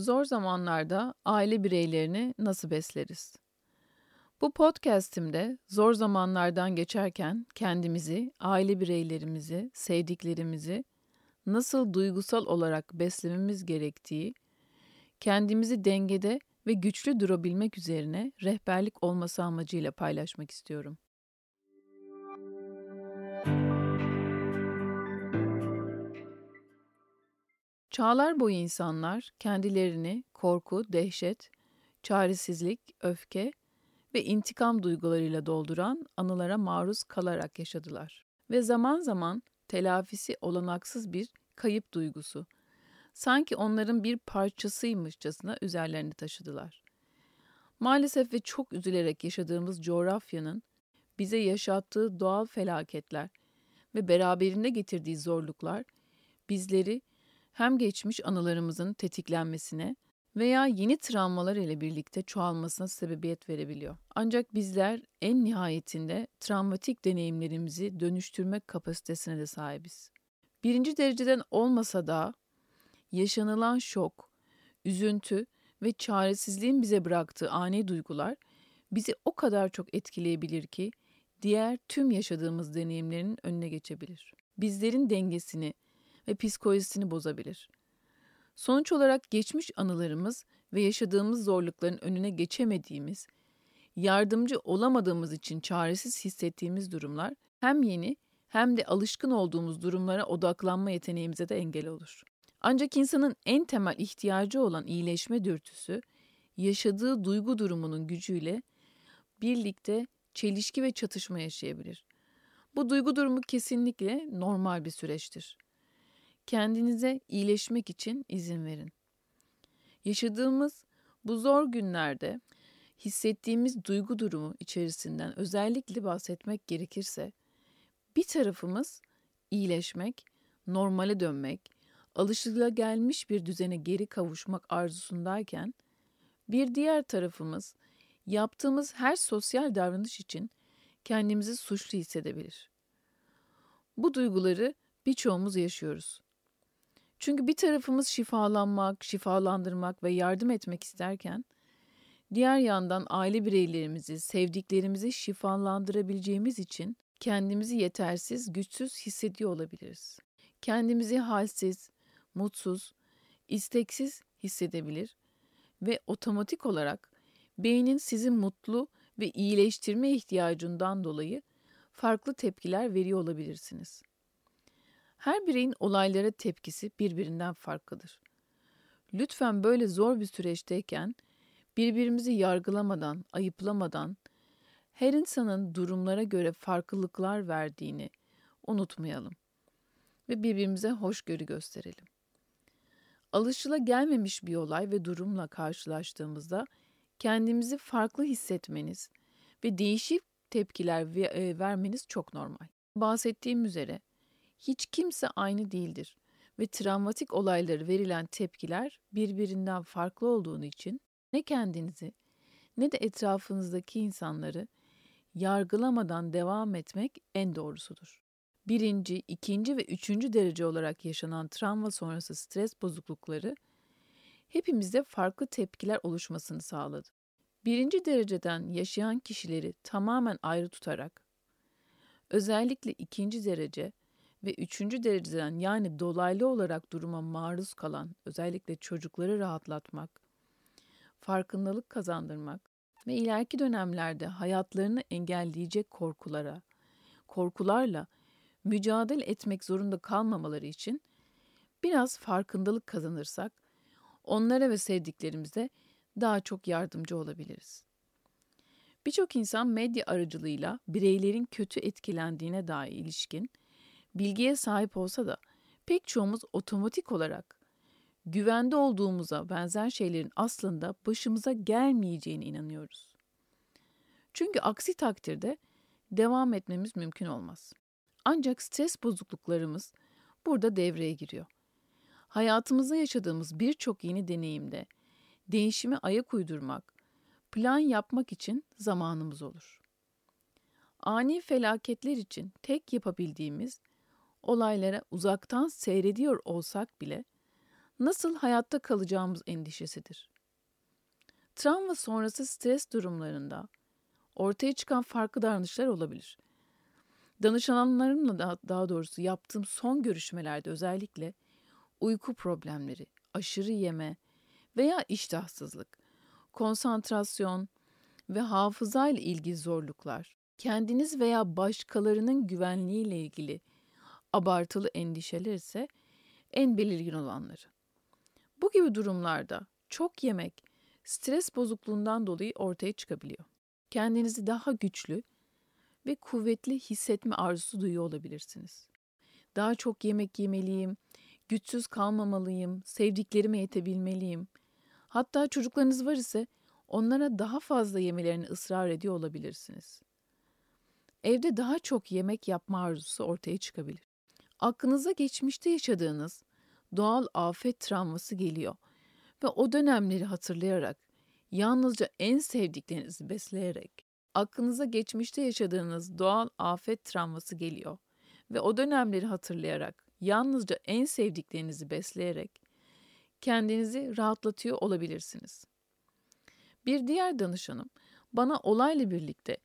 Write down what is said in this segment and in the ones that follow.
Zor zamanlarda aile bireylerini nasıl besleriz? Bu podcast'imde zor zamanlardan geçerken kendimizi, aile bireylerimizi, sevdiklerimizi nasıl duygusal olarak beslememiz gerektiği, kendimizi dengede ve güçlü durabilmek üzerine rehberlik olması amacıyla paylaşmak istiyorum. Çağlar boyu insanlar kendilerini korku, dehşet, çaresizlik, öfke ve intikam duygularıyla dolduran anılara maruz kalarak yaşadılar. Ve zaman zaman telafisi olanaksız bir kayıp duygusu, sanki onların bir parçasıymışçasına üzerlerini taşıdılar. Maalesef ve çok üzülerek yaşadığımız coğrafyanın bize yaşattığı doğal felaketler ve beraberinde getirdiği zorluklar bizleri hem geçmiş anılarımızın tetiklenmesine veya yeni travmalar ile birlikte çoğalmasına sebebiyet verebiliyor. Ancak bizler en nihayetinde travmatik deneyimlerimizi dönüştürmek kapasitesine de sahibiz. Birinci dereceden olmasa da yaşanılan şok, üzüntü ve çaresizliğin bize bıraktığı ani duygular bizi o kadar çok etkileyebilir ki diğer tüm yaşadığımız deneyimlerin önüne geçebilir. Bizlerin dengesini ve psikolojisini bozabilir. Sonuç olarak geçmiş anılarımız ve yaşadığımız zorlukların önüne geçemediğimiz, yardımcı olamadığımız için çaresiz hissettiğimiz durumlar hem yeni hem de alışkın olduğumuz durumlara odaklanma yeteneğimize de engel olur. Ancak insanın en temel ihtiyacı olan iyileşme dürtüsü, yaşadığı duygu durumunun gücüyle birlikte çelişki ve çatışma yaşayabilir. Bu duygu durumu kesinlikle normal bir süreçtir. Kendinize iyileşmek için izin verin. Yaşadığımız bu zor günlerde hissettiğimiz duygu durumu içerisinden özellikle bahsetmek gerekirse bir tarafımız iyileşmek, normale dönmek, alışılagelmiş bir düzene geri kavuşmak arzusundayken bir diğer tarafımız yaptığımız her sosyal davranış için kendimizi suçlu hissedebilir. Bu duyguları birçoğumuz yaşıyoruz. Çünkü bir tarafımız şifalanmak, şifalandırmak ve yardım etmek isterken, diğer yandan aile bireylerimizi, sevdiklerimizi şifalandırabileceğimiz için kendimizi yetersiz, güçsüz hissediyor olabiliriz. Kendimizi halsiz, mutsuz, isteksiz hissedebilir ve otomatik olarak beynin sizi mutlu ve iyileştirme ihtiyacından dolayı farklı tepkiler veriyor olabilirsiniz. Her bireyin olaylara tepkisi birbirinden farklıdır. Lütfen böyle zor bir süreçteyken birbirimizi yargılamadan, ayıplamadan her insanın durumlara göre farklılıklar verdiğini unutmayalım ve birbirimize hoşgörü gösterelim. Alışıla gelmemiş bir olay ve durumla karşılaştığımızda kendimizi farklı hissetmeniz ve değişik tepkiler e, vermeniz çok normal. Bahsettiğim üzere hiç kimse aynı değildir ve travmatik olayları verilen tepkiler birbirinden farklı olduğunu için ne kendinizi ne de etrafınızdaki insanları yargılamadan devam etmek en doğrusudur. Birinci, ikinci ve üçüncü derece olarak yaşanan travma sonrası stres bozuklukları hepimizde farklı tepkiler oluşmasını sağladı. Birinci dereceden yaşayan kişileri tamamen ayrı tutarak, özellikle ikinci derece ve üçüncü dereceden yani dolaylı olarak duruma maruz kalan özellikle çocukları rahatlatmak, farkındalık kazandırmak ve ileriki dönemlerde hayatlarını engelleyecek korkulara, korkularla mücadele etmek zorunda kalmamaları için biraz farkındalık kazanırsak onlara ve sevdiklerimize daha çok yardımcı olabiliriz. Birçok insan medya aracılığıyla bireylerin kötü etkilendiğine dair ilişkin bilgiye sahip olsa da pek çoğumuz otomatik olarak güvende olduğumuza benzer şeylerin aslında başımıza gelmeyeceğine inanıyoruz. Çünkü aksi takdirde devam etmemiz mümkün olmaz. Ancak stres bozukluklarımız burada devreye giriyor. Hayatımızda yaşadığımız birçok yeni deneyimde değişime ayak uydurmak, plan yapmak için zamanımız olur. Ani felaketler için tek yapabildiğimiz olaylara uzaktan seyrediyor olsak bile nasıl hayatta kalacağımız endişesidir. Travma sonrası stres durumlarında ortaya çıkan farklı davranışlar olabilir. Danışanlarımla da, daha doğrusu yaptığım son görüşmelerde özellikle uyku problemleri, aşırı yeme veya iştahsızlık, konsantrasyon ve hafıza ile ilgili zorluklar, kendiniz veya başkalarının güvenliği ile ilgili abartılı endişeler ise en belirgin olanları. Bu gibi durumlarda çok yemek stres bozukluğundan dolayı ortaya çıkabiliyor. Kendinizi daha güçlü ve kuvvetli hissetme arzusu duyuyor olabilirsiniz. Daha çok yemek yemeliyim, güçsüz kalmamalıyım, sevdiklerime yetebilmeliyim. Hatta çocuklarınız var ise onlara daha fazla yemelerini ısrar ediyor olabilirsiniz. Evde daha çok yemek yapma arzusu ortaya çıkabilir. Aklınıza geçmişte yaşadığınız doğal afet travması geliyor ve o dönemleri hatırlayarak, yalnızca en sevdiklerinizi besleyerek, aklınıza geçmişte yaşadığınız doğal afet travması geliyor ve o dönemleri hatırlayarak, yalnızca en sevdiklerinizi besleyerek kendinizi rahatlatıyor olabilirsiniz. Bir diğer danışanım bana olayla birlikte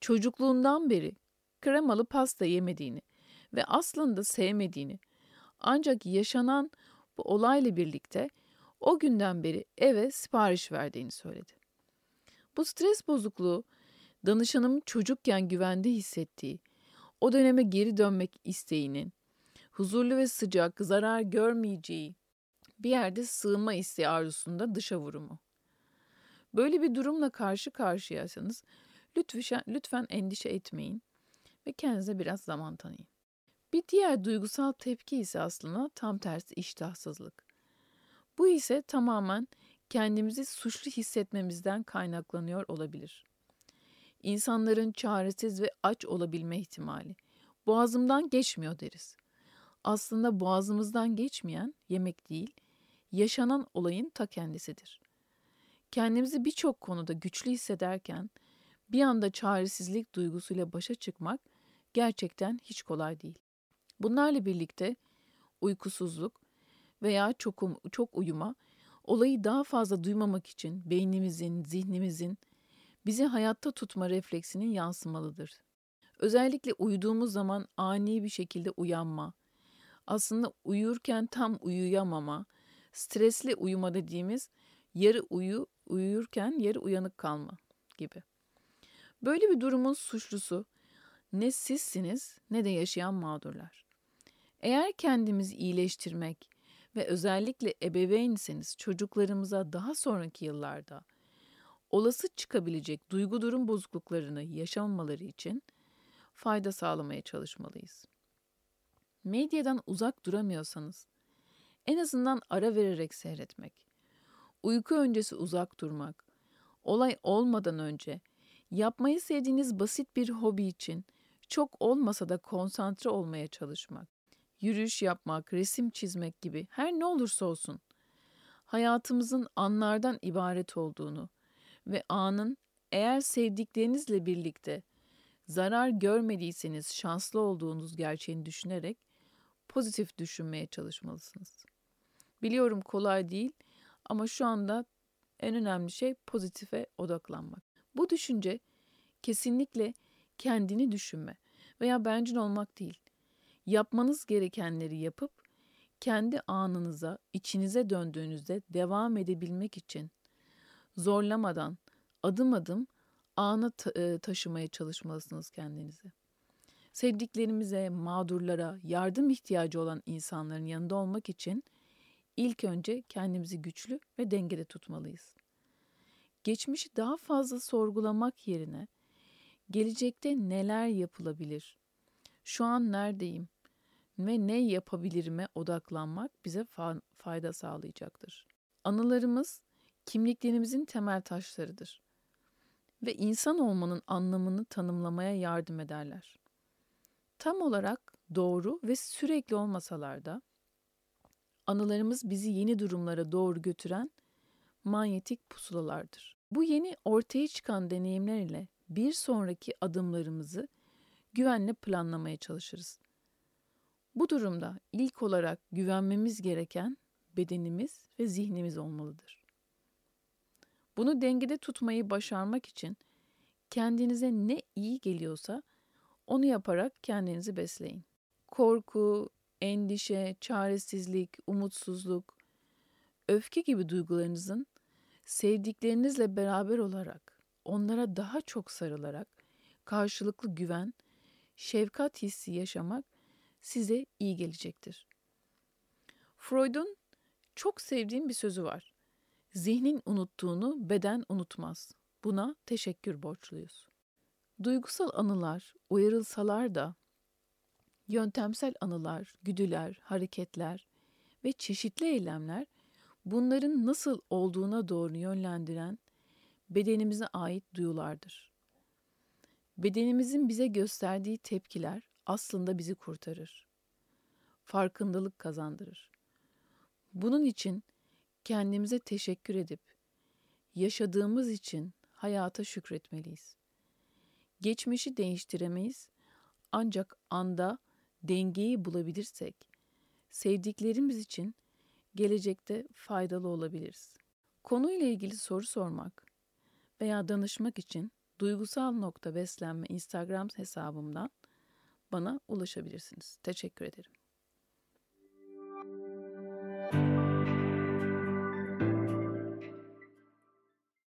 çocukluğundan beri kremalı pasta yemediğini ve aslında sevmediğini ancak yaşanan bu olayla birlikte o günden beri eve sipariş verdiğini söyledi. Bu stres bozukluğu danışanım çocukken güvende hissettiği, o döneme geri dönmek isteğinin, huzurlu ve sıcak, zarar görmeyeceği bir yerde sığınma isteği arzusunda dışa vurumu. Böyle bir durumla karşı karşıyaysanız lütfen, lütfen endişe etmeyin ve kendinize biraz zaman tanıyın. Bir diğer duygusal tepki ise aslında tam tersi iştahsızlık. Bu ise tamamen kendimizi suçlu hissetmemizden kaynaklanıyor olabilir. İnsanların çaresiz ve aç olabilme ihtimali. Boğazımdan geçmiyor deriz. Aslında boğazımızdan geçmeyen yemek değil, yaşanan olayın ta kendisidir. Kendimizi birçok konuda güçlü hissederken bir anda çaresizlik duygusuyla başa çıkmak gerçekten hiç kolay değil. Bunlarla birlikte uykusuzluk veya çok, çok uyuma olayı daha fazla duymamak için beynimizin, zihnimizin bizi hayatta tutma refleksinin yansımalıdır. Özellikle uyuduğumuz zaman ani bir şekilde uyanma, aslında uyurken tam uyuyamama, stresli uyuma dediğimiz yarı uyu, uyurken yarı uyanık kalma gibi. Böyle bir durumun suçlusu ne sizsiniz ne de yaşayan mağdurlar. Eğer kendimizi iyileştirmek ve özellikle ebeveynseniz çocuklarımıza daha sonraki yıllarda olası çıkabilecek duygu durum bozukluklarını yaşamamaları için fayda sağlamaya çalışmalıyız. Medyadan uzak duramıyorsanız en azından ara vererek seyretmek, uyku öncesi uzak durmak, olay olmadan önce yapmayı sevdiğiniz basit bir hobi için çok olmasa da konsantre olmaya çalışmak, yürüyüş yapmak, resim çizmek gibi her ne olursa olsun hayatımızın anlardan ibaret olduğunu ve anın eğer sevdiklerinizle birlikte zarar görmediyseniz şanslı olduğunuz gerçeğini düşünerek pozitif düşünmeye çalışmalısınız. Biliyorum kolay değil ama şu anda en önemli şey pozitife odaklanmak. Bu düşünce kesinlikle kendini düşünme veya bencil olmak değil. Yapmanız gerekenleri yapıp kendi anınıza, içinize döndüğünüzde devam edebilmek için zorlamadan adım adım ana ta- taşımaya çalışmalısınız kendinizi. Sevdiklerimize, mağdurlara, yardım ihtiyacı olan insanların yanında olmak için ilk önce kendimizi güçlü ve dengede tutmalıyız. Geçmişi daha fazla sorgulamak yerine gelecekte neler yapılabilir? Şu an neredeyim ve ne yapabilirime odaklanmak bize fa- fayda sağlayacaktır. Anılarımız kimliklerimizin temel taşlarıdır ve insan olmanın anlamını tanımlamaya yardım ederler. Tam olarak doğru ve sürekli olmasalar da anılarımız bizi yeni durumlara doğru götüren manyetik pusulalardır. Bu yeni ortaya çıkan deneyimler ile bir sonraki adımlarımızı güvenle planlamaya çalışırız. Bu durumda ilk olarak güvenmemiz gereken bedenimiz ve zihnimiz olmalıdır. Bunu dengede tutmayı başarmak için kendinize ne iyi geliyorsa onu yaparak kendinizi besleyin. Korku, endişe, çaresizlik, umutsuzluk, öfke gibi duygularınızın sevdiklerinizle beraber olarak, onlara daha çok sarılarak karşılıklı güven, şefkat hissi yaşamak size iyi gelecektir. Freud'un çok sevdiğim bir sözü var. Zihnin unuttuğunu beden unutmaz. Buna teşekkür borçluyuz. Duygusal anılar uyarılsalar da yöntemsel anılar, güdüler, hareketler ve çeşitli eylemler bunların nasıl olduğuna doğru yönlendiren bedenimize ait duyulardır. Bedenimizin bize gösterdiği tepkiler aslında bizi kurtarır. Farkındalık kazandırır. Bunun için kendimize teşekkür edip yaşadığımız için hayata şükretmeliyiz. Geçmişi değiştiremeyiz ancak anda dengeyi bulabilirsek sevdiklerimiz için gelecekte faydalı olabiliriz. Konuyla ilgili soru sormak veya danışmak için duygusal nokta beslenme Instagram hesabımdan bana ulaşabilirsiniz. Teşekkür ederim.